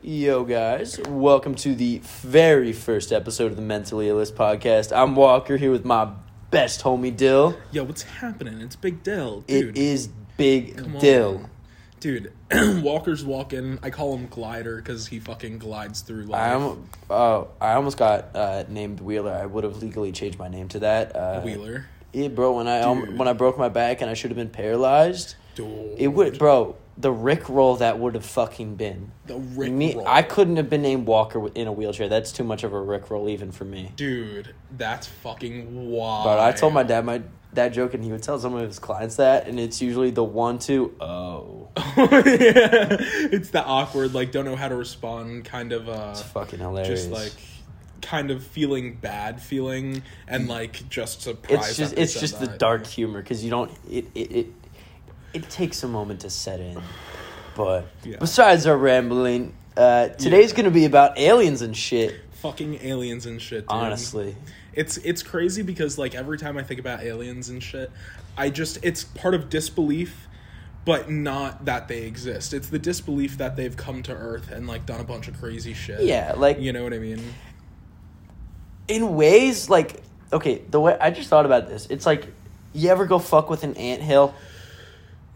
Yo, guys, welcome to the very first episode of the Mentally Illest podcast. I'm Walker here with my best homie Dill. Yo, what's happening? It's Big Dill, dude. It is Big Come Dill. on. Dude, Walker's walking. I call him Glider because he fucking glides through life. I am. Uh, I almost got uh, named Wheeler. I would have legally changed my name to that. Uh, Wheeler. Yeah, bro. When I um, Dude. when I broke my back and I should have been paralyzed, Dude. it would, bro. The Rick roll that would have fucking been. The Rick me, roll. I couldn't have been named Walker in a wheelchair. That's too much of a Rick roll even for me. Dude, that's fucking wild. But I told my dad my dad joke, and he would tell some of his clients that, and it's usually the one, two, oh, yeah. It's the awkward, like, don't know how to respond, kind of, uh, it's fucking hilarious. just like, kind of feeling bad feeling, and like, just surprised. it's just it's just the that. dark humor because you don't it it, it it takes a moment to set in. But Yeah. besides our rambling, uh, today's Yeah. gonna be about aliens and shit. Fucking aliens and shit, dude. Honestly, It's it's crazy because like every time I think about aliens and shit, I just it's part of disbelief, but not that they exist. It's the disbelief that they've come to Earth and like done a bunch of crazy shit. yeah, like You know what I mean? in ways like okay, the way I just thought about this, it's like you ever go fuck with an anthill?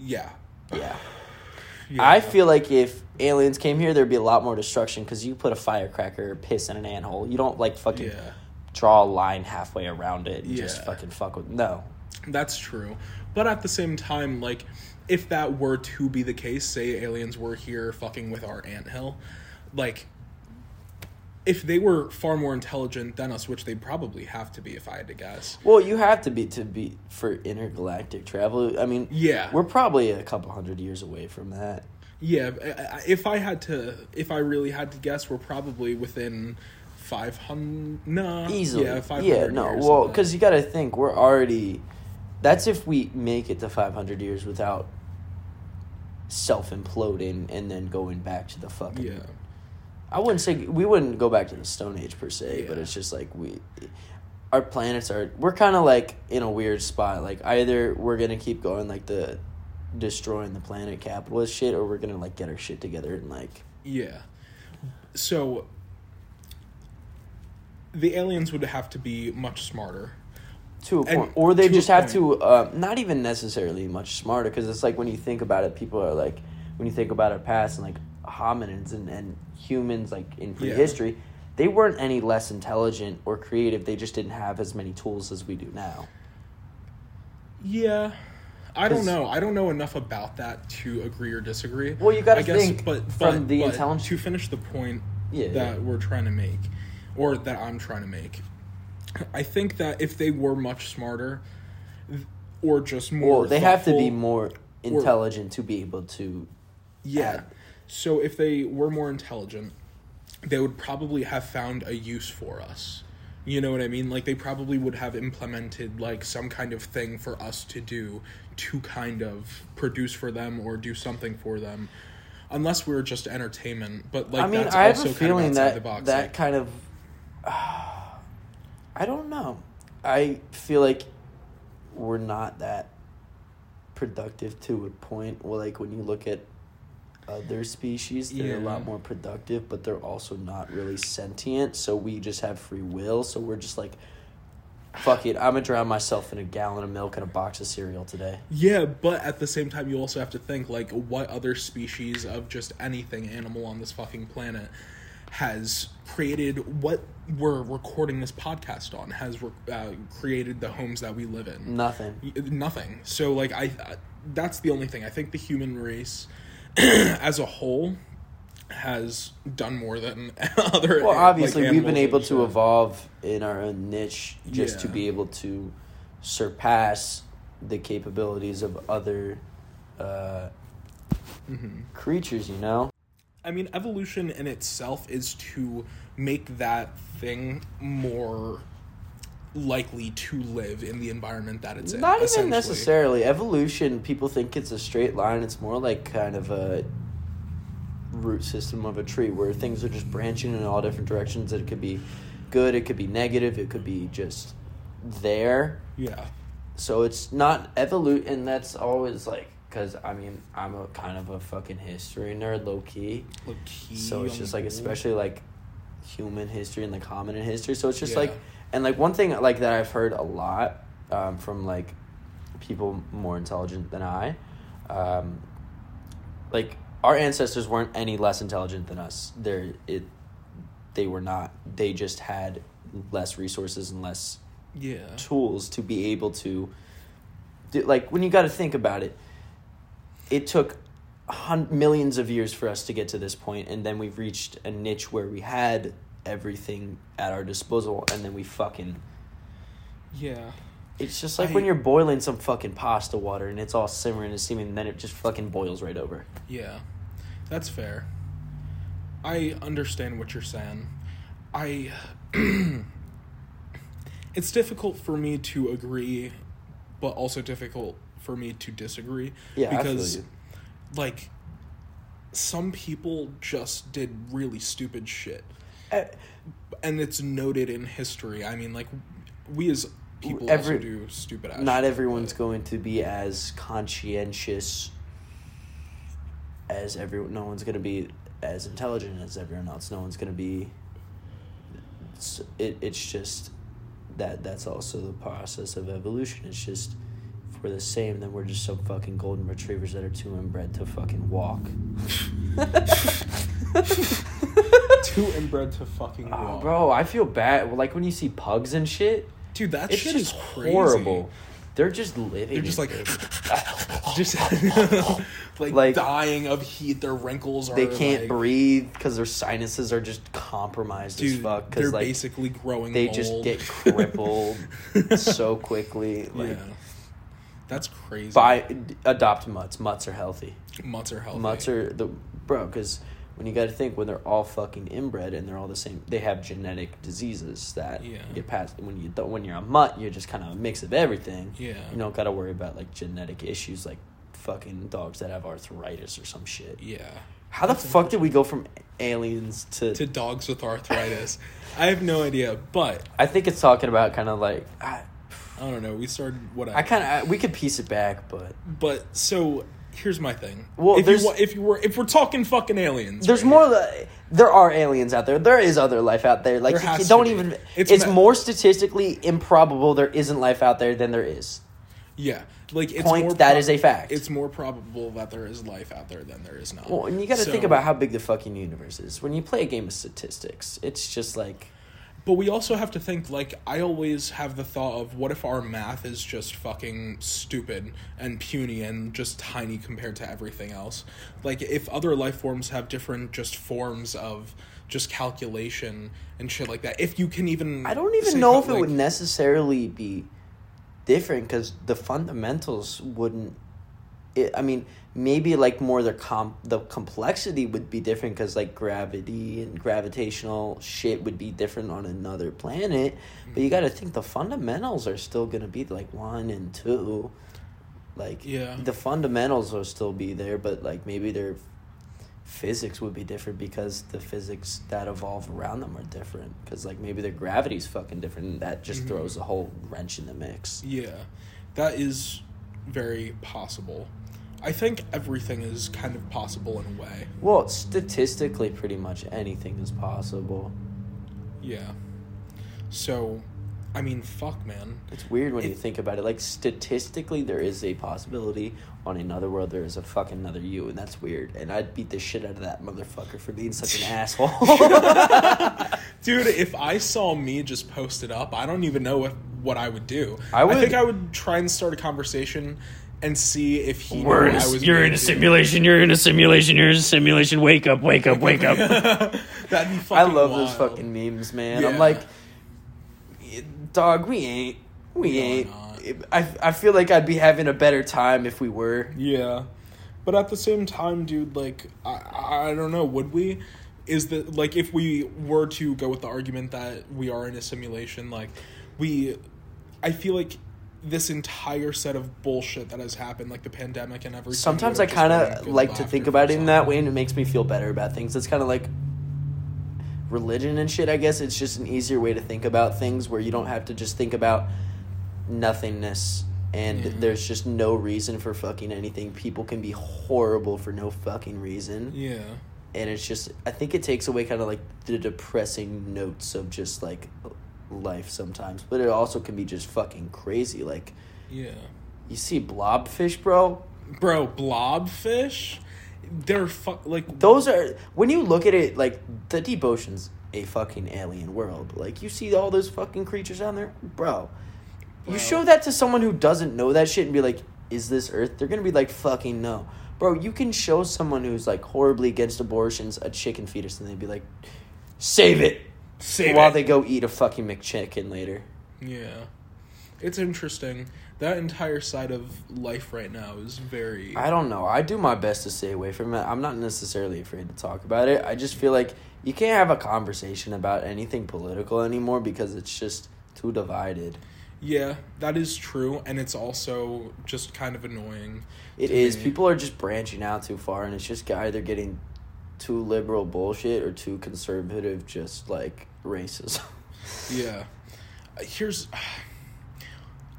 Yeah. Yeah. yeah. I feel like if aliens came here, there'd be a lot more destruction because you put a firecracker piss in an anthole. You don't like fucking Yeah. draw a line halfway around it and just fucking fuck with. No. That's true. But at the same time, like, if that were to be the case, say aliens were here fucking with our anthill, like, if they were far more intelligent than us, which they probably have to be, if I had to guess. Well, you have to be to be for intergalactic travel. I mean, Yeah. we're probably a couple hundred years away from that. Yeah, if I had to, if I really had to guess, we're probably within five hundred. No, Easily, yeah, five yeah, hundred. no, well, because you got to think we're already. That's if we make it to five hundred years without self imploding and then going back to the fucking. yeah, I wouldn't say we wouldn't go back to the Stone Age per se, but it's just like we, our planets are. We're kind of like in a weird spot. Like either we're gonna keep going like the destroying the planet capitalist shit, or we're gonna like get our shit together and like. yeah. So the aliens would have to be much smarter. To a And point, or they just have point. to, uh, not even necessarily much smarter, because it's like when you think about it, people are like, when you think about our past and like hominids and, and humans, like in prehistory, they weren't any less intelligent or creative. They just didn't have as many tools as we do now. Yeah. I don't know. I don't know enough about that to agree or disagree. Well, you gotta I think but, from the but intelligence- To finish the point Yeah, that yeah. we're trying to make, or that I'm trying to make, I think that if they were much smarter, or just more, Well, they have to be more intelligent to be able to. Yeah. add. So if they were more intelligent, they would probably have found a use for us. You know what I mean? Like they probably would have implemented like some kind of thing for us to do to kind of produce for them or do something for them. Unless we were just entertainment, but like I mean, that's I have also a kind of feeling that the box. that like- kind of. I don't know. I feel like we're not that productive to a point. Well, like when you look at other species, they're a lot more productive, but they're also not really sentient. So we just have free will. So we're just like, fuck it. I'm gonna drown myself in a gallon of milk and a box of cereal today. Yeah, but at the same time, you also have to think like what other species of just anything animal on this fucking planet has created what we're recording this podcast on has re- uh, created the homes that we live in. Nothing. Nothing. So like I, I that's the only thing. I think the human race as a whole has done more than other. Well, like, obviously, we've been able to evolve in our own niche just to be able to surpass the capabilities of other uh, Mm-hmm. creatures. You know, I mean, evolution in itself is to make that thing more likely to live in the environment that it's in. not even necessarily evolution. People think it's a straight line. It's more like kind of a root system of a tree where things are just branching in all different directions. It could be good. It could be negative. It could be just there. Yeah. So it's not evolute, and that's always like because I mean I'm a kind of a fucking history nerd, low key. Low key So it's just like especially like human history and like common history. So it's just like Yeah. And like one thing like that I've heard a lot um, from like people more intelligent than I, um, like our ancestors weren't any less intelligent than us. They're it, they were not. They just had less resources and less yeah. tools to be able to do, like when you got to think about it it took hun- millions of years for us to get to this point and then we've reached a niche where we had everything at our disposal and then we fucking Yeah. it's just like I- when you're boiling some fucking pasta water and it's all simmering and steaming and then it just fucking boils right over Yeah, that's fair. I understand what you're saying. I. it's difficult for me to agree, but also difficult for me to disagree. Yeah, because, like, some people just did really stupid shit. And it's noted in history. I mean, like, we as people Every- also do stupid ass not shit, everyone's but- going to be as conscientious as everyone no one's going to be as intelligent as everyone else. No one's going to be it's, it, it's just that that's also the process of evolution. It's just if we're the same then we're just some fucking golden retrievers that are too inbred to fucking walk Too inbred to fucking oh, bro i feel bad like when you see pugs and shit Dude, that it's shit just is crazy. horrible they're just living They're just like, just like, Like- dying of heat. Their wrinkles are. they can't like, breathe because their sinuses are just compromised as Dude, fuck. they're Because like basically growing. they just get crippled so quickly. Like yeah, that's crazy. buy adopt mutts. Mutts are healthy. mutts are healthy. Mutts are the bro. Because when you got to think when they're all fucking inbred and they're all the same, they have genetic diseases that Yeah. get passed. When you when you're a mutt, you're just kind of a mix of everything. Yeah. You don't got to worry about like genetic issues like fucking dogs that have arthritis or some shit. Yeah. How the fuck did we go from aliens to? To dogs with arthritis, I have no idea, but I think it's talking about kind of like I, I don't know. We started whatever. I kind of we could piece it back, but But so here's my thing. Well, if you wa- if you were if we're talking fucking aliens, there's right more. the- There are aliens out there. There is other life out there. Like There you don't even. It's It's, ma- more statistically improbable there isn't life out there than there is. Yeah, like it's Point, more that is a fact. It's more probable that there is life out there than there is not. Well, and you got to think about how big the fucking universe is. When you play a game of statistics, it's just like But we also have to think like I always have the thought of what if our math is just fucking stupid and puny and just tiny compared to everything else? Like if other life forms have different just forms of just calculation and shit like that. If you can even I don't even know how, if it like- would necessarily be different because the fundamentals wouldn't. It, I mean, maybe like more the com the complexity would be different because like gravity and gravitational shit would be different on another planet. But you got to think the fundamentals are still gonna be like one and two. Like Yeah. the fundamentals will still be there, but like maybe their physics would be different because the physics that evolve around them are different. Because like maybe their gravity's fucking different, and that just Mhm. throws a whole wrench in the mix. Yeah, that is very possible. I think everything is kind of possible in a way. Well, statistically, pretty much anything is possible. Yeah. So, I mean, fuck, man. It's weird when you think about it. Like statistically, there is a possibility on another world there is a fucking another you, and that's weird. And I'd beat the shit out of that motherfucker for being such an asshole. Dude, if I saw me just posted up, I don't even know what, what I would do. I would- think I would try and start a conversation and see if he We're knew in a, I was you're in a simulation. You're in a simulation. You're in a simulation. Wake up! Wake up! Wake up! That'd be I fucking love those fucking memes, man. Yeah. I'm like, dog, we ain't, we No, ain't. I I feel like I'd be having a better time if we were. Yeah, but at the same time, dude, like I I don't know, would we? Is that like if we were to go with the argument that we are in a simulation, like we, I feel like this entire set of bullshit that has happened, like the pandemic and everything. Sometimes I kind of like to think about it in that way, and it makes me feel better about things. It's kind of like religion and shit. I guess it's just an easier way to think about things where you don't have to just think about nothingness and Yeah. there's just no reason for fucking anything. People can be horrible for no fucking reason, Yeah. and it's just I think it takes away kind of like the depressing notes of just like life sometimes, but it also can be just fucking crazy. Like Yeah. you see blobfish, bro. Bro, blobfish, they're fu- like Those are when you look at it like the deep ocean's a fucking alien world. Like you see all those fucking creatures down there, bro. Bro. You show that to someone who doesn't know that shit and be like, "Is this Earth?" They're gonna be like, "Fucking no." Bro, you can show someone who's like horribly against abortions a chicken fetus and they'd be like, "Save it," Save while it. they go eat a fucking McChicken later. Yeah. It's interesting. That entire side of life right now is very I don't know. I do my best to stay away from it. I'm not necessarily afraid to talk about it. I just feel like you can't have a conversation about anything political anymore because it's just too divided. Yeah, that is true and it's also just kind of annoying. It is. me. People are just branching out too far, and it's just either getting too liberal bullshit or too conservative, just like racism. Yeah. Here's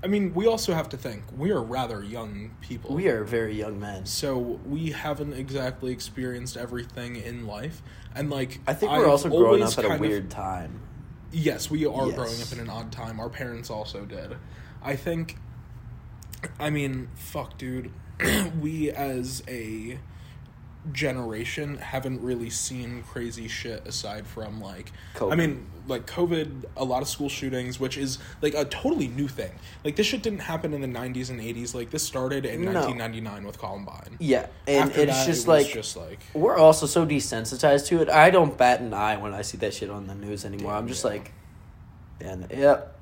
I mean, we also have to think we are rather young people. we are very young men. so we haven't exactly experienced everything in life and like I think we're I've also growing up at a kind of- weird time. Yes, we are Yes. growing up in an odd time. Our parents also did. I think. I mean, fuck, dude. we as a generation haven't really seen crazy shit aside from like I mean like COVID a lot of school shootings which is like a totally new thing like this shit didn't happen in the 90s and 80s like this started in No. 1999 with Columbine Yeah, and After it's that, just it like just like we're also so desensitized to it. I don't bat an eye when I see that shit on the news anymore. I'm just Yeah. like, and yep,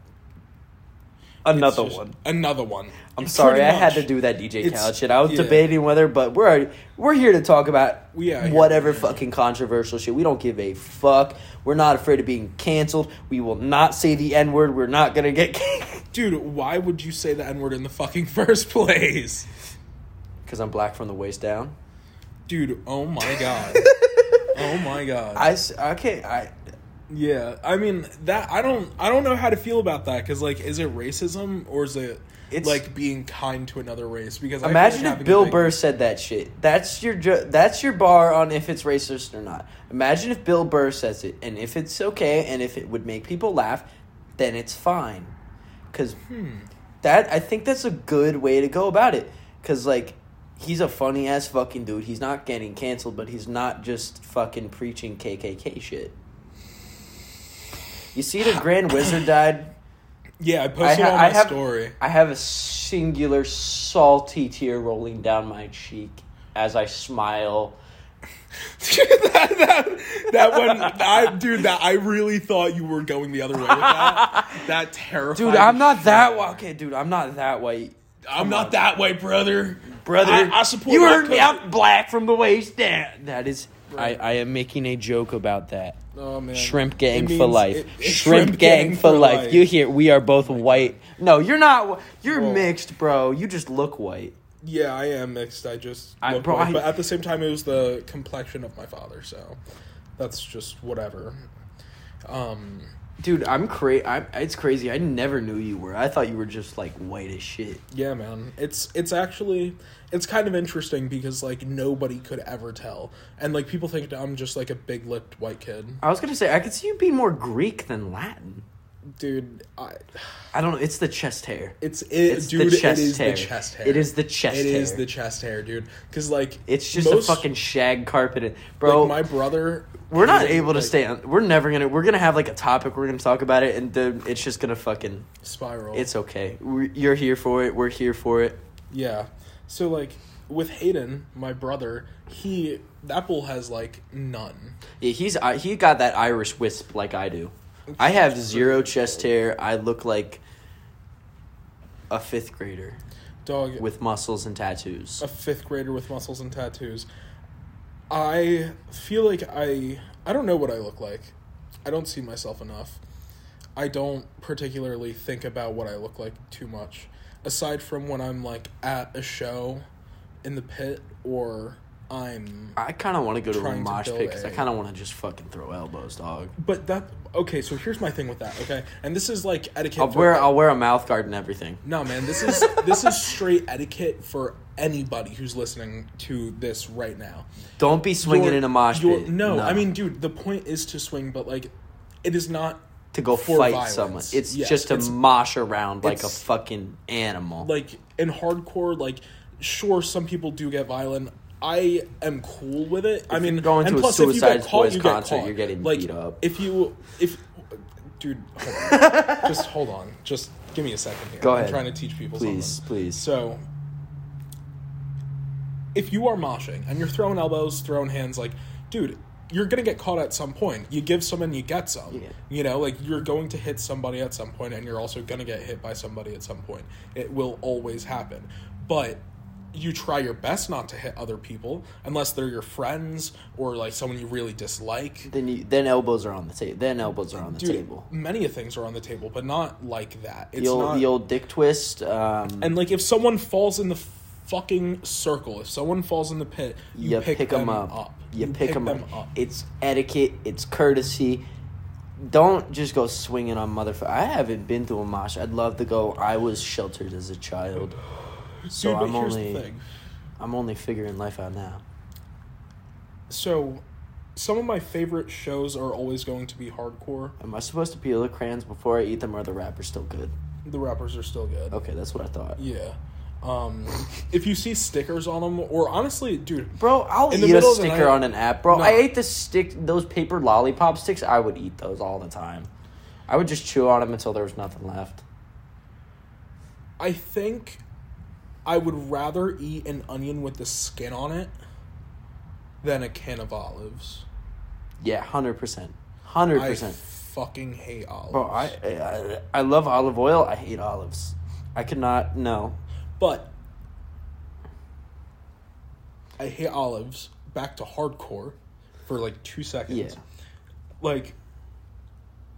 another one. another one I'm sorry, I had to do that DJ It's- Khaled shit. I was yeah. debating whether, but we're we're here to talk about yeah, whatever fucking controversial shit. We don't give a fuck. We're not afraid of being canceled. We will not say the n word. We're not gonna get Dude, why would you say the N word in the fucking first place? because I'm black from the waist down. Dude, oh my god. oh my god. I s- okay. I yeah, I mean that I don't I don't know how to feel about that cuz like is it racism or is it It's- like being kind to another race because I imagine like if Bill big- Burr said that shit. That's your ju- that's your bar on if it's racist or not. Imagine if Bill Burr says it, and if it's okay, and if it would make people laugh, then it's fine. Because Hmm. that I think that's a good way to go about it. Because like he's a funny ass fucking dude. He's not getting canceled, but he's not just fucking preaching KKK shit. You see, the Grand Wizard died. Yeah, I posted ha- on I my have- story. I have a singular salty tear rolling down my cheek as I smile. that, that, that one I dude that I really thought you were going the other way with that. That terrified Dude, I'm not shit that white. Okay, dude, I'm not that white. I'm not that way, brother. Brother, I, I support you heard me. I'm black from the waist down. That is. Right. I, I am making a joke about that. Oh man. Shrimp gang It for life. it- it's shrimp, gang, for life. You hear? We are both white. No, you're not. You're mixed, bro. You just look white. Yeah, I am mixed. I just I- bro, white, I- but at the same time, it was the complexion of my father, so that's just whatever. Um, Dude, I'm cra- I'm, It's crazy. I never knew you were. I thought you were just like white as shit. yeah, man, it's it's actually it's kind of interesting because like nobody could ever tell, and like people think I'm just like a big lipped white kid, I was gonna say I could see you being more Greek than Latin. Dude. I I don't know. It's the chest hair. it's it, It's dude. the chest it is hair. the chest hair. It is the chest It hair. is the chest hair, dude. Because like It's just most- a fucking shag carpet, bro. Like my brother, we're not able to stay on. We're never gonna. We're gonna have like a topic. We're gonna talk about it, and then it's just gonna fucking. spiral. It's okay. we you're here for it. We're here for it. Yeah. So like with Hayden, my brother, he that bull has like none. Yeah, he's uh, he got that Irish wisp like I do. I have zero chest hair. I look like a fifth grader Dog with muscles and tattoos. a fifth grader with muscles and tattoos. I feel like I I don't know what I look like. I don't see myself enough. I don't particularly think about what I look like too much. Aside from when I'm like at a show in the pit or I'm. I kind of want to go to a mosh pit because I kind of want to just fucking throw elbows, dog. But that okay. So here's my thing with that. Okay, and this is like etiquette. I'll for- wear I'll wear a mouth guard and everything. No, man, this is this is straight etiquette for anybody who's listening to this right now. Don't be swinging You're- in a mosh pit. No, I mean, dude, the point is to swing, but like, it is not to go for fight violence. someone. It's Yes, just to it's- mosh around like a fucking animal. like in hardcore. Like, sure, some people do get violent. I am cool with it. I mean, going and to a if Suicide Boys you concert, you're getting like, beat up. If you, if, dude, hold on. just hold on. Just give me a second here. Go I'm ahead. trying to teach people please, something. please. So, if you are moshing and you're throwing elbows, throwing hands, like, dude, you're gonna get caught at some point. You give some and you get some. Yeah. You know, like you're going to hit somebody at some point, and you're also gonna get hit by somebody at some point. It will always happen, but you try your best not to hit other people unless they're your friends or like someone you really dislike. then you, then elbows are on the table. Then elbows are on the Dude, table. many of things are on the table, but not like that. It's The old, not, the old dick twist. Um, And like, if someone falls in the fucking circle, if someone falls in the pit, you, you pick, pick, them, them up. up. You, pick, them, up. It's etiquette. It's courtesy. Don't just go swinging on motherfucker. I haven't been to a mosh. I'd love to go. I was sheltered as a child, so Dude, I'm only. I'm only figuring life out now. So, some of my favorite shows are always going to be hardcore. Am I supposed to peel the crayons before I eat them, or are the wrappers still good? The wrappers are still good. Okay, that's what I thought. Yeah. Um, if you see stickers on them, or honestly, dude, Bro, I'll eat a middle of the sticker night- on an app, bro. No. I ate the stick, those paper lollipop sticks. I would eat those all the time. I would just chew on them until there was nothing left. I think I would rather eat an onion with the skin on it than a can of olives. Yeah, hundred percent, hundred I percent. fucking hate olives. Bro, I, I I love olive oil. I hate olives. I could not. No. But I hate olives. Back to hardcore for like two seconds. Yeah. Like,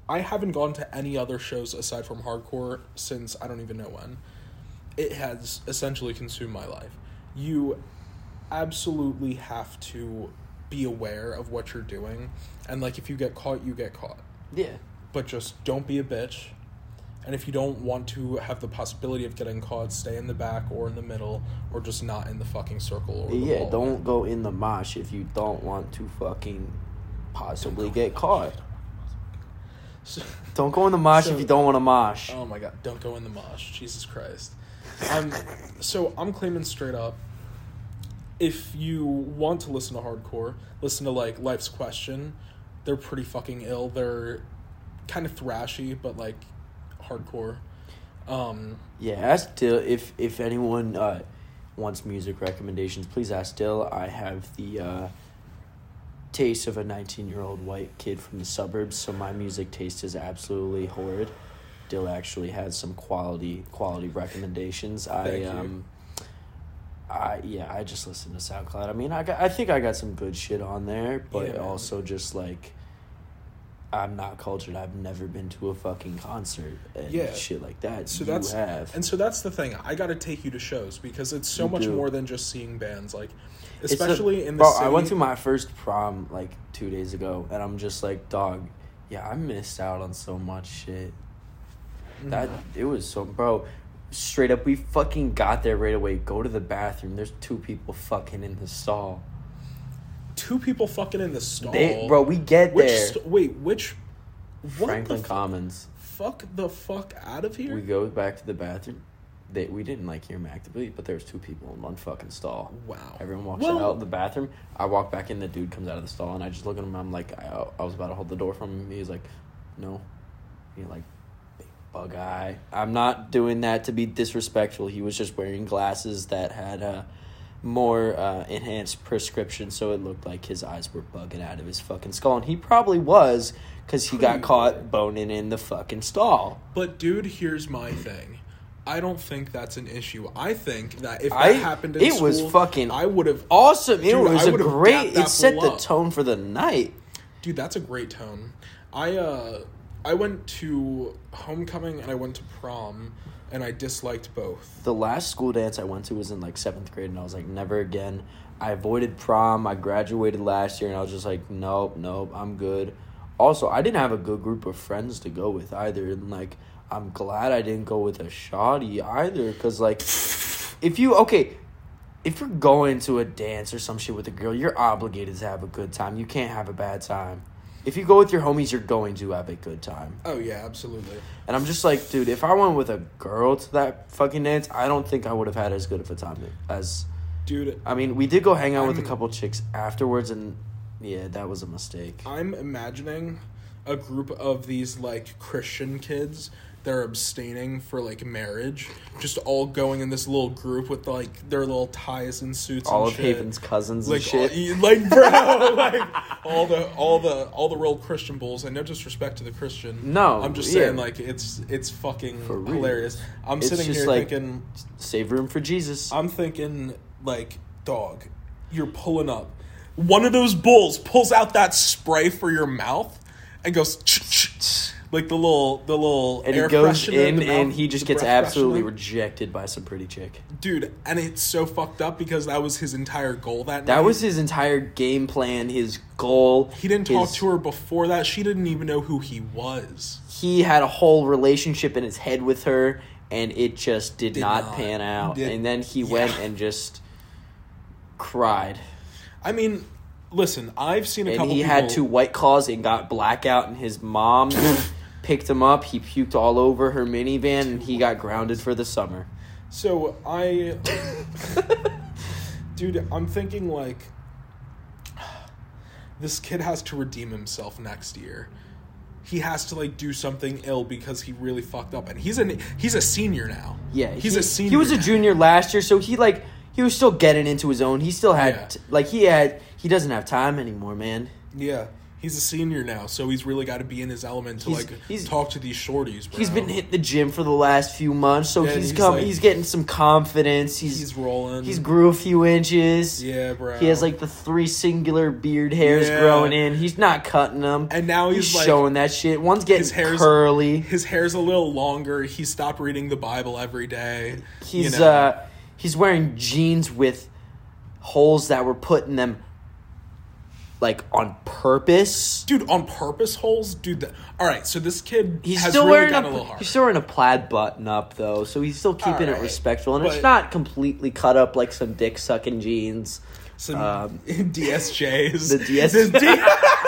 I haven't gone to any other shows aside from hardcore since I don't even know when. It has essentially consumed my life. You absolutely have to be aware of what you're doing. And, like, if you get caught, you get caught. Yeah. But just don't be a bitch. And if you don't want to have the possibility of getting caught, stay in the back or in the middle or just not in the fucking circle or the Yeah. Don't go in the mosh if you don't want to fucking possibly get caught. So- Don't go in the mosh So- if you don't want to mosh. Oh my god, don't go in the mosh. Jesus Christ. I'm so I'm claiming straight up if you want to listen to hardcore, listen to like Life's Question. They're pretty fucking ill. They're kind of thrashy, but like hardcore. Um Yeah, ask Dill if if anyone uh, wants music recommendations. Please ask Dill. I have the uh, taste of a nineteen-year-old white kid from the suburbs, so my music taste is absolutely horrid. Dill actually has some quality quality recommendations. I um, I yeah, I just listen to SoundCloud. I mean, I got I think I got some good shit on there, but Yeah, also just like. I'm not cultured. I've never been to a fucking concert and Yeah. shit like that. so you that's have. and so that's the thing. I got to take you to shows because it's so You much do. more than just seeing bands like especially in the bro. city. I went to my first prom like two days ago, and I'm just like, dog. Yeah, I missed out on so much shit. That it was so, bro. Straight up, we fucking got there right away. Go to the bathroom. There's two people fucking in the stall. two people fucking in the stall. They, bro, we get Which there. st- wait, which what Franklin fu- Commons. fuck the fuck out of here? We go back to the bathroom. They, we didn't like hear him actively, but there was two people in one fucking stall. Wow. Everyone walks Well- out the bathroom. I walk back in. The dude comes out of the stall, and I just look at him. I'm like, I, I was about to hold the door from him. He's like, no. He like, bug eye. I'm not doing that to be disrespectful. He was just wearing glasses that had a more uh, enhanced prescription, so it looked like his eyes were bugging out of his fucking skull, and he probably was because he got caught boning in the fucking stall. But dude, here's my thing. I don't think that's an issue. I think that if that I- happened in it was fucking I would have Awesome! It was I a great. It set the up. tone for the night. Dude, that's a great tone. I uh I went to homecoming and I went to prom and I disliked both. The last school dance I went to was in like seventh grade, and I was like, never again. I avoided prom. I graduated last year, and I was just like, nope, nope, I'm good. Also, I didn't have a good group of friends to go with either, and like, I'm glad I didn't go with a shoddy either, because like, if you okay, if you're going to a dance or some shit with a girl, you're obligated to have a good time. You can't have a bad time. If you go with your homies, you're going to have a good time. Oh yeah, absolutely. And I'm just like, dude, if I went with a girl to that fucking dance, I don't think I would have had as good of a time as. Dude, I mean, we did go hang out with a I'm- couple chicks afterwards, and yeah, that was a mistake. I'm imagining a group of these like Christian kids that are abstaining for like marriage, just all going in this little group with like their little ties and suits. All and of shit. Haven's cousins like and shit. all- like bro, like all the all the all the real Christian bulls. And no disrespect to the Christian. No, I'm just yeah. saying like it's it's fucking hilarious. I'm It's sitting here like- thinking, Save room for Jesus. I'm thinking like dog, you're pulling up. One of those bulls pulls out that spray for your mouth and goes like the little the little and air he goes freshener, in, the and he just gets absolutely freshener. rejected by some pretty chick. dude. And it's so fucked up because that was his entire goal that That night. was his entire game plan, his goal. He didn't talk to her before that. She didn't even know who he was. He had a whole relationship in his head with her, and it just did, Did not, not. pan out. Did- and then he Yeah. went and just cried. I mean, listen, I've seen a and couple. he people, had two white claws and got blackout and his mom picked him up he puked all over her minivan and he got grounded for the summer So I, dude, I'm thinking like, this kid has to redeem himself next year. He has to like do something ill because he really fucked up, and he's an he's a senior now. yeah he's he, a senior. he was a now. junior last year so he like he was still getting into his own he still had Yeah. like he had he doesn't have time anymore man Yeah, he's a senior now, so he's really got to be in his element to He's- like he's- talk to these shorties. Bro. he's been hitting the gym for the last few months so Yeah, he's, he's come like- he's getting some confidence he's He's he's, rolling. grew a few inches yeah, bro. he has like the three singular beard hairs Yeah. growing in he's not cutting them and now he's, he's, like showing that shit one's getting his hair's curly His hair's a little longer. He stopped reading the Bible every day. you He's know. uh he's wearing jeans with holes that were put in them like on purpose. dude on purpose holes, dude. That, all right, so this kid He's has still really wearing a, a little hard. he's still wearing a plaid button up though, so he's still keeping it respectful and it's not completely cut up like some dick sucking jeans. Some um, DSJs. the DS The, D- the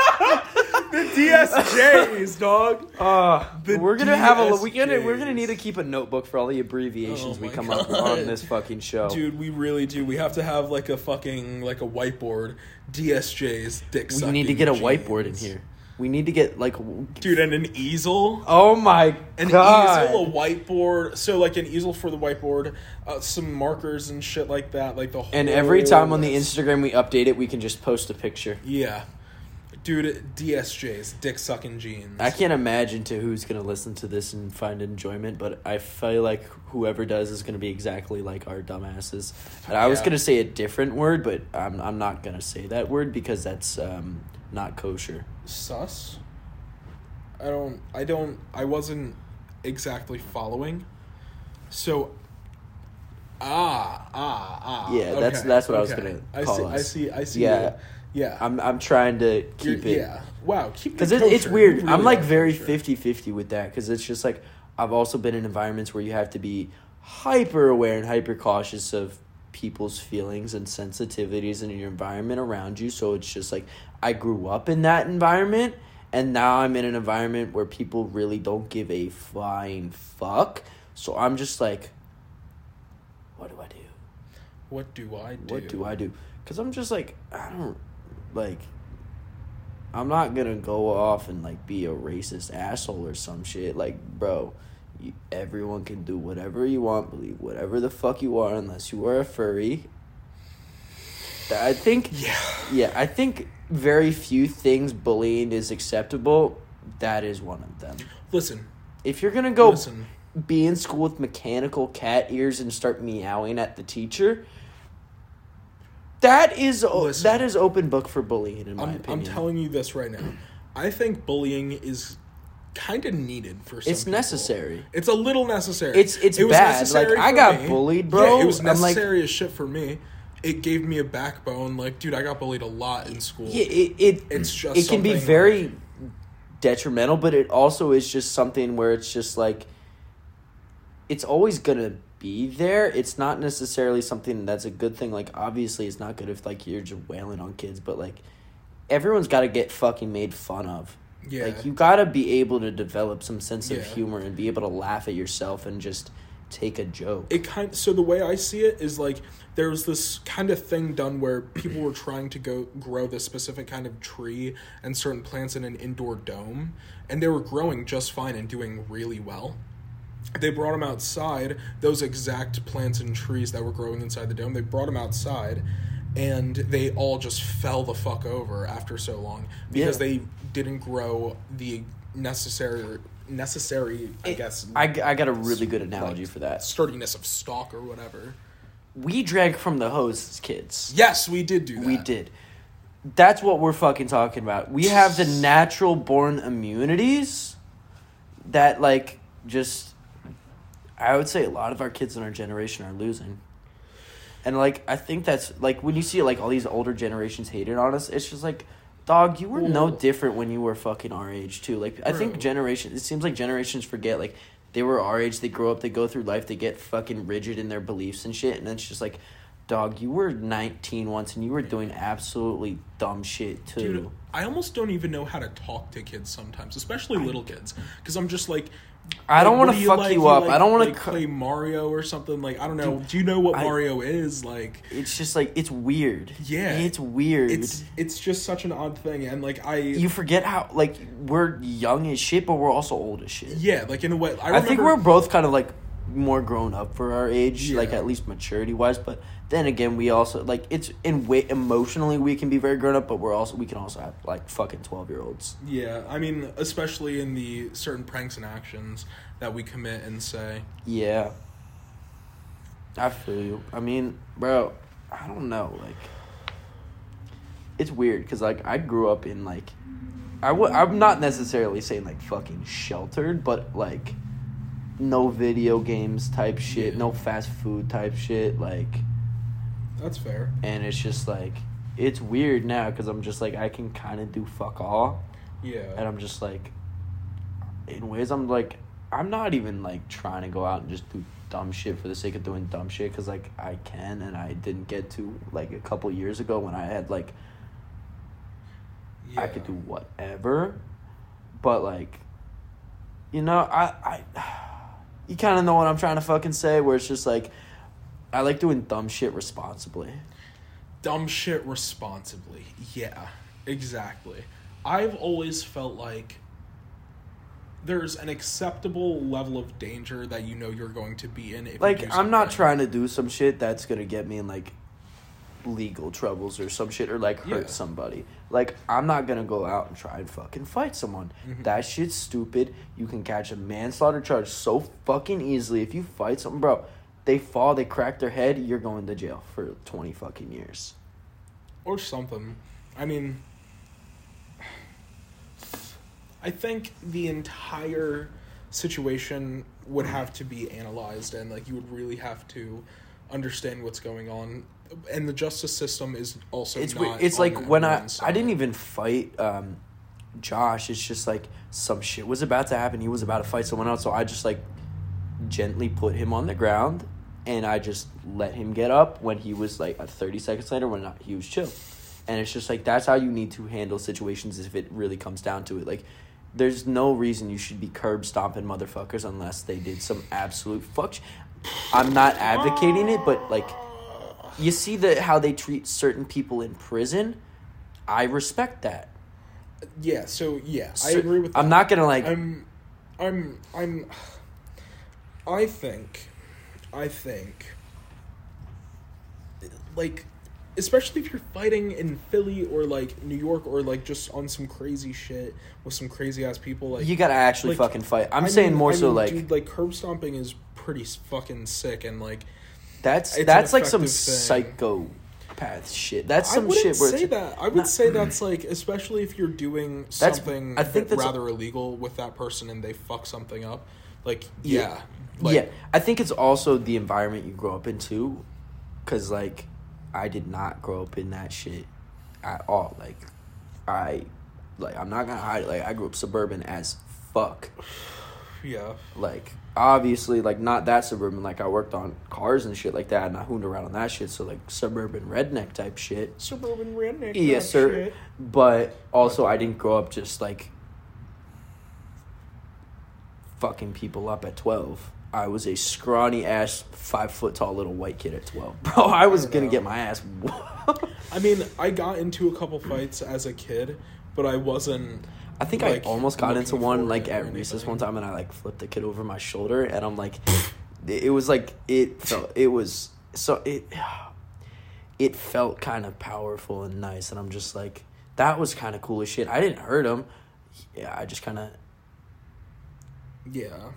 DSJs, dog. Uh, The we're gonna have a we gonna we're gonna need to keep a notebook for all the abbreviations Oh we my come up with God. on this fucking show. Dude, we really do. We have to have like a fucking like a whiteboard. DSJs, dick. we need to get a whiteboard in here. We need to get like w- dude, and an easel. Oh my An god. easel, a whiteboard. So like an easel for the whiteboard, uh, some markers and shit like that. Like the whole. and every time on the. Instagram we update it, we can just post a picture. Yeah, dude, DSJs, dick sucking jeans. I can't imagine to who's gonna listen to this and find enjoyment, but I feel like whoever does is gonna be exactly like our dumbasses. And I was gonna say a different word, but I'm I'm not gonna say that word because that's um, not kosher. sus. I don't. I don't. I wasn't exactly following. So. Ah ah ah. Yeah, that's- okay, that's what I was gonna I call see. I see. I see. Yeah. Yeah. I'm I'm trying to You're- keep it Yeah. Wow. Keep because it it, it's weird. You I'm like very kosher. 50-50 with that because it's just like I've also been in environments where you have to be hyper aware and hyper cautious of people's feelings and sensitivities in your environment around you. So it's just like I grew up in that environment and now I'm in an environment where people really don't give a flying fuck. So I'm just like, what do I do? What do I do? What do I do? Because I'm just like, I don't like. I'm not gonna go off and like be a racist asshole or some shit. Like, bro, you, everyone can do whatever you want, believe whatever the fuck you are, unless you are a furry. I think, Yeah. yeah, I think very few things bullying is acceptable. That is one of them. Listen. If you're gonna go Listen. be in school with mechanical cat ears and start meowing at the teacher, that is Listen. that is open book for bullying in my I'm, opinion. I'm telling you this right now. I think bullying is kind of needed for some It's people. necessary. It's a little necessary. It's- it's It was bad. necessary Like, I got me. bullied, bro. Yeah, it was I'm like- necessary as shit for me. It gave me a backbone. Like, dude, I got bullied a lot in school. Yeah, it it It's just it can be very detrimental, but it also is just something where it's just like it's always gonna be there. It's not necessarily something that's a good thing. Like obviously, it's not good if like you're just wailing on kids, but like everyone's got to get fucking made fun of. Yeah. Like you got to be able to develop some sense of humor and be able to laugh at yourself and just take a joke. it kind so the way I see it is like there was this kind of thing done where people were trying to go grow this specific kind of tree and certain plants in an indoor dome and they were growing just fine and doing really well. They brought them outside, those exact plants and trees that were growing inside the dome, they brought them outside and they all just fell the fuck over after so long because Yeah. they didn't grow the necessary necessary I guess I, I got a really good analogy for that. sturdiness of stalk or whatever. We drank from the hose as kids. Yes, we did do that. We did. That's what we're fucking talking about. We have the natural born immunities that, like, just. I would say a lot of our kids in our generation are losing. And, like, I think that's, like, when you see, like, all these older generations hating on us, it's just like, dog, you were no different when you were fucking our age, too. Like, I think generation, it seems like generations forget, like, they were our age, they grow up, they go through life, they get fucking rigid in their beliefs and shit, and then it's just like, dog, you were 19 once and you were doing absolutely dumb shit too. Dude, I almost don't even know how to talk to kids sometimes, especially little kids, because I'm just like, I don't like, wanna do fuck like? you up. I like- don't wanna like, play Mario or something. Like I don't know. Dude, do you know what I- Mario is? Like it's just like, it's weird. Yeah. It's weird. it's it's just such an odd thing, and like I you forget how, like, we're young as shit, but we're also old as shit. yeah, like in a way, I, I, think we're both kind of like more grown up for our age, like at least maturity wise. But then again, we also like it's in way emotionally we can be very grown up, but we're also we can also have like fucking twelve year olds. yeah. I mean, especially in the certain pranks and actions that we commit and say. Yeah, I feel you. I mean, bro, I don't know. Like, it's weird because like I grew up in like, I w- I'm not necessarily saying like fucking sheltered, but like, no video games type shit, Yeah. no fast food type shit, like. That's fair. and it's just like it's weird now because I'm just like I can kind of do fuck all, Yeah. and I'm just like, in ways I'm like I'm not even like trying to go out and just do dumb shit for the sake of doing dumb shit because like I can and I didn't get to like a couple years ago when I had like yeah. I could do whatever, but like, you know I I you kind of know what I'm trying to fucking say where it's just like I like doing dumb shit responsibly. dumb shit responsibly. Yeah, exactly. I've always felt like there's an acceptable level of danger that you know you're going to be in. Like I'm not trying to do some shit that's gonna get me in like legal troubles or some shit or like hurt Yeah. somebody. Like I'm not gonna go out and try and fucking fight someone. Mhm. That shit's stupid. You can catch a manslaughter charge so fucking easily if you fight someone, bro. They fall, they crack their head, you're going to jail for twenty fucking years. or something. I mean, I think the entire situation would have to be analyzed, and like you would really have to understand what's going on. And the justice system is also it's weird. It's like when I everyone's I didn't even fight um, Josh. It's just like some shit was about to happen. He was about to fight someone else, so I just like gently put him on the ground, and I just let him get up when he was like uh, thirty seconds later when not, he was chill. And it's just like that's how you need to handle situations if it really comes down to it. Like, there's no reason you should be curb stomping motherfuckers unless they did some absolute fuck. sh- I'm not advocating it, but like you see the how they treat certain people in prison. I respect that. Yeah, so yeah, I agree with that. I'm not gonna like. I'm I'm I'm I think I think like especially if you're fighting in Philly or like New York or like just on some crazy shit with some crazy ass people like you gotta actually like, fucking fight. I'm I saying mean- more I so mean, like dude, like curb stomping is pretty fucking sick and like that's it's that's like some thing. psycho psychopath shit. That's I some wouldn't shit where say that. I would Not- say that's like, especially if you're doing something I think that's- rather illegal with that person and they fuck something up. Like, Yeah. yeah, like, yeah, I think it's also the environment you grow up into, because like, I did not grow up in that shit at all. Like, I, like, I'm not gonna hide. it, Like, I grew up suburban as fuck. yeah, Like, obviously, like not that suburban. Like, I worked on cars and shit like that, and I hooned around on that shit. So like, suburban redneck type shit. suburban redneck. Yes, sir. But also, I didn't grow up just like fucking people up at 12. I was a scrawny ass, five foot tall little white kid at 12. Bro, I was don't gonna know. get my ass. I mean, I got into a couple fights as a kid, but I wasn't. I think like, I almost got into one like at recess one time, and I like flipped the kid over my shoulder, and I'm like, it was like it felt it was so it it felt kind of powerful and nice, and I'm just like that was kind of cool as shit. I didn't hurt him. Yeah, I just kind of Yeah,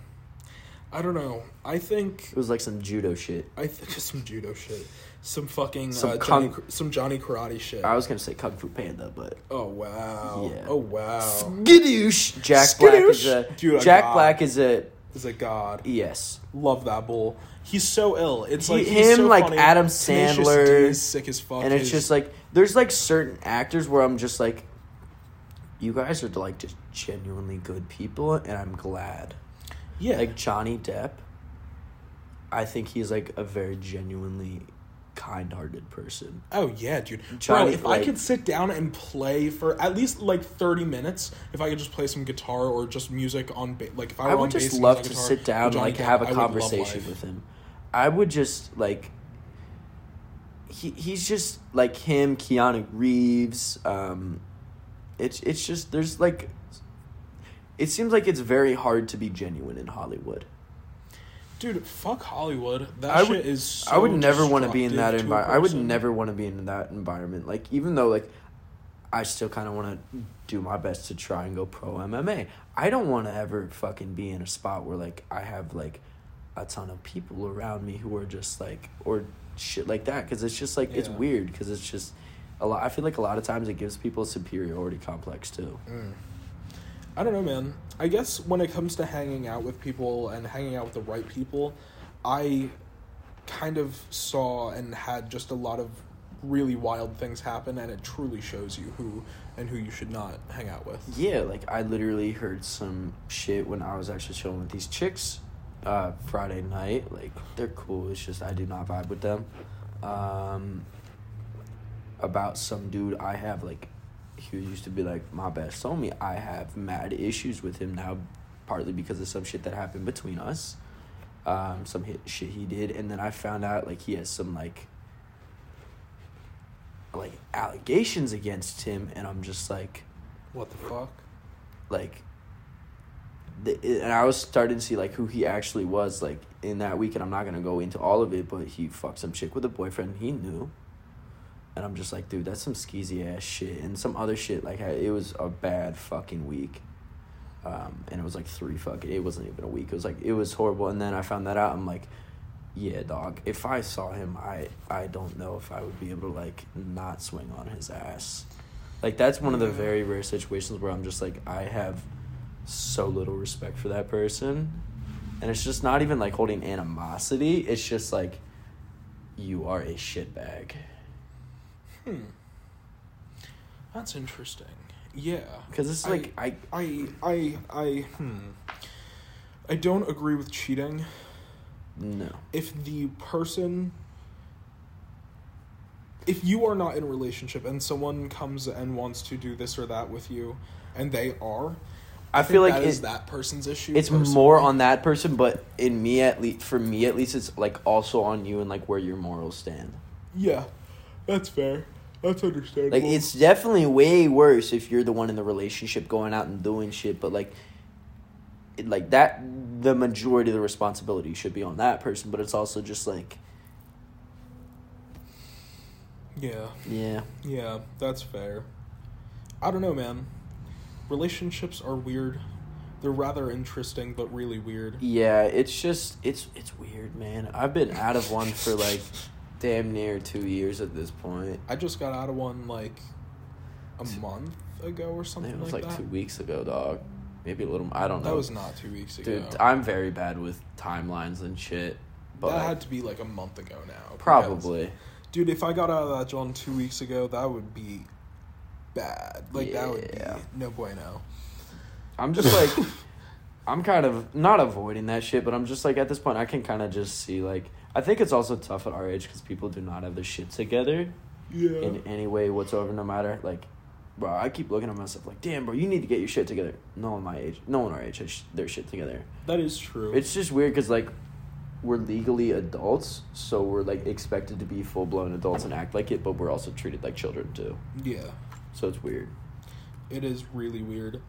I don't know. I think it was like some judo shit. I think just some judo shit, some fucking Some uh, kung- Johnny, some Johnny Karate shit. I was gonna say Kung Fu Panda, but oh wow! Yeah. Oh wow! skadoosh. Jack Black is a Dude, Jack god. Black is a Is a god. yes. Love that bull. He's so ill. It's He- like him, so like funny. Adam Sandler. D sick as fuck. and it's His- just like there's like certain actors where I'm just like, you guys are like just genuinely good people, and I'm glad. Yeah, Like Johnny Depp, I think he's like a very genuinely kind-hearted person. Oh yeah, dude. Johnny, Bro, if I could sit down and play for at least like thirty minutes, if I could just play some guitar or just music on, ba- like if I, I would bass just and love to guitar sit down and like Depp, have a I conversation with him. I would just like. He he's just like him, Keanu Reeves. Um, it's it's just there's like. It seems like it's very hard to be genuine in Hollywood. Dude, fuck Hollywood. That I shit would- is. So I would never want to be in that destructive to a environment. I would never want to be in that environment. Like even though like I still kind of want to do my best to try and go pro MMA. I don't want to ever fucking be in a spot where like I have like a ton of people around me who are just like or shit like that because it's just like it's weird because it's just a lot. I feel like a lot of times it gives people a superiority complex too. Mm. I don't know, man. I guess when it comes to hanging out with people and hanging out with the right people, I kind of saw and had just a lot of really wild things happen, and it truly shows you who and who you should not hang out with. Yeah, like I literally heard some shit when I was actually chilling with these chicks uh, Friday night. Like they're cool. It's just I do not vibe with them. Um, about some dude I have like he used to be like my best homie. I have mad issues with him now, partly because of some shit that happened between us. Um, some hit, shit he did, and then I found out like he has some like like allegations against him, and I'm just like What the fuck? like the, and I was starting to see like who he actually was like in that weekend. I'm not gonna go into all of it, but he fucked some chick with a boyfriend he knew, and I'm just like, dude, that's some skeezy ass shit, and some other shit. Like I- it was a bad fucking week, um, and it was like three fucking. It wasn't even a week. It was like it was horrible, and then I found that out. I'm like. Yeah, dog. If I saw him, I I don't know if I would be able to like not swing on his ass. Like that's one of the very rare situations where I'm just like I have so little respect for that person. And it's just not even like holding animosity. It's just like you are a shitbag. Hmm. That's interesting. Yeah. Because it's like I, I I I hmm. I don't agree with cheating. no. if the person if you are not in a relationship and someone comes and wants to do this or that with you and they are I think feel like that is it- that person's issue It's personally. more on that person, but in me at least for me at least it's like also on you and like where your morals stand. yeah that's fair that's understandable. Like it's definitely way worse if you're the one in the relationship going out and doing shit, but like it, like that the majority of the responsibility should be on that person, but it's also just like yeah. Yeah. yeah that's fair. I don't know man. Relationships are weird. They're rather interesting but really weird. Yeah, it's just it's it's weird, man. I've been out of one for like damn near two years at this point. I just got out of one like a month ago or something it was like, like, two weeks ago, dog. Maybe a little. I don't know. That was not two weeks ago. Dude, I'm very bad with timelines and shit. But that had to be like a month ago now. because- probably. Dude, if I got out of that John two weeks ago, that would be bad. Like that would be no bueno. I'm just like, I'm kind of not avoiding that shit, but I'm just like at this point, I can kind of just see like, I think it's also tough at our age because people do not have their shit together Yeah. in any way whatsoever, no matter like, bro. I keep looking at myself like, damn, bro, you need to get your shit together. No one my age, no one our age has sh- their shit together. that is true. It's just weird because like, we're legally adults, so we're like expected to be full blown adults and act like it, but we're also treated like children too. yeah. So it's weird. It is really weird.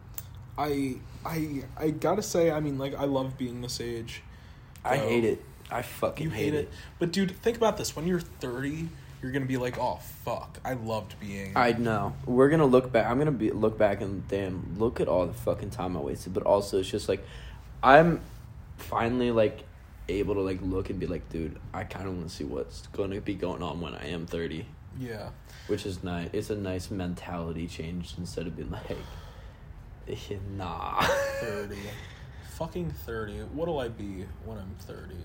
I I I gotta say, I mean, like I love being this age. I hate it. I fucking You hate it, but dude, think about this. When you're 30, you're gonna be like, "Oh fuck, I loved being." I know. We're gonna look back. I'm gonna be look back and damn, look at all the fucking time I wasted. But also, it's just like, I'm finally like able to like look and be like, dude, I kind of want to see what's gonna be going on when I am thirty, yeah. which is nice. It's a nice mentality change instead of being like, nah. 30. Fucking 30. What'll I be when I'm 30?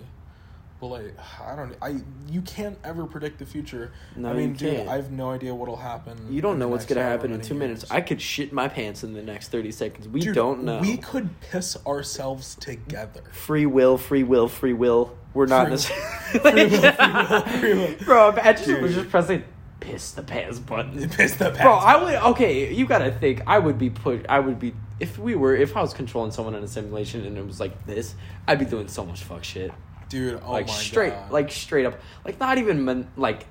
Well, I, I don't. I you can't ever predict the future. No, I mean, dude, can't. I have no idea what'll happen. You don't know what's gonna happen in two minutes. I could shit my pants in the next thirty seconds. We Dude, don't know. We could piss ourselves together. free will, free will, free will. We're not Free- necessarily. Free will, free will, free will. Bro, imagine Dude. we're just pressing piss the pants button. Piss the pants. Bro, I would okay. You gotta think. I would be put. I would be if we were if I was controlling someone in a simulation and it was like this. I'd be doing so much fuck shit. Dude. Oh like my straight, God. like straight up, like not even man, like,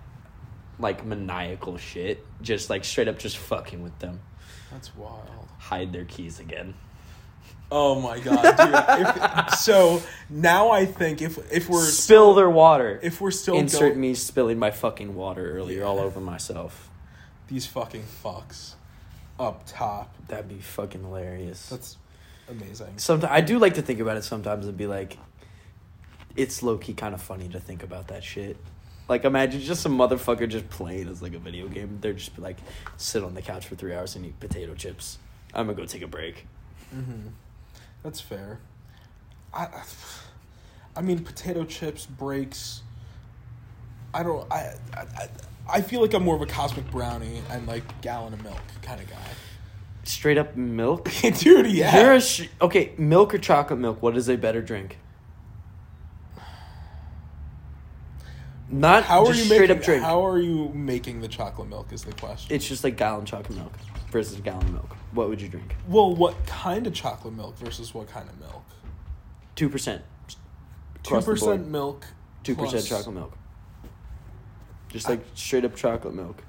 like maniacal shit. Just like straight up, just fucking with them. that's wild. Hide their keys again. Oh my god, dude. if, so now I think if if we're Spill their water. if we're still Insert going, me spilling my fucking water earlier all over myself. these fucking fucks up top. That'd be fucking hilarious. That's amazing. Sometimes I do like to think about it sometimes and be like, it's low key kind of funny to think about that shit. Like imagine just some motherfucker just playing as like a video game. They're just like sit on the couch for three hours and eat potato chips. I'm gonna go take a break. Mm-hmm. That's fair. I, I mean, potato chips breaks. I don't. I, I I- feel like I'm more of a cosmic brownie and like gallon of milk kind of guy. Straight up milk. Dude, yeah. You're a sh- okay, milk or chocolate milk. What is a better drink? Not how are just you straight making? up drink. How are you making the chocolate milk? Is the question. It's just like gallon chocolate milk versus gallon milk. What would you drink? well, what kind of chocolate milk versus what kind of milk? Two percent. Two percent milk. Two percent plus- chocolate milk. Just like straight up chocolate milk.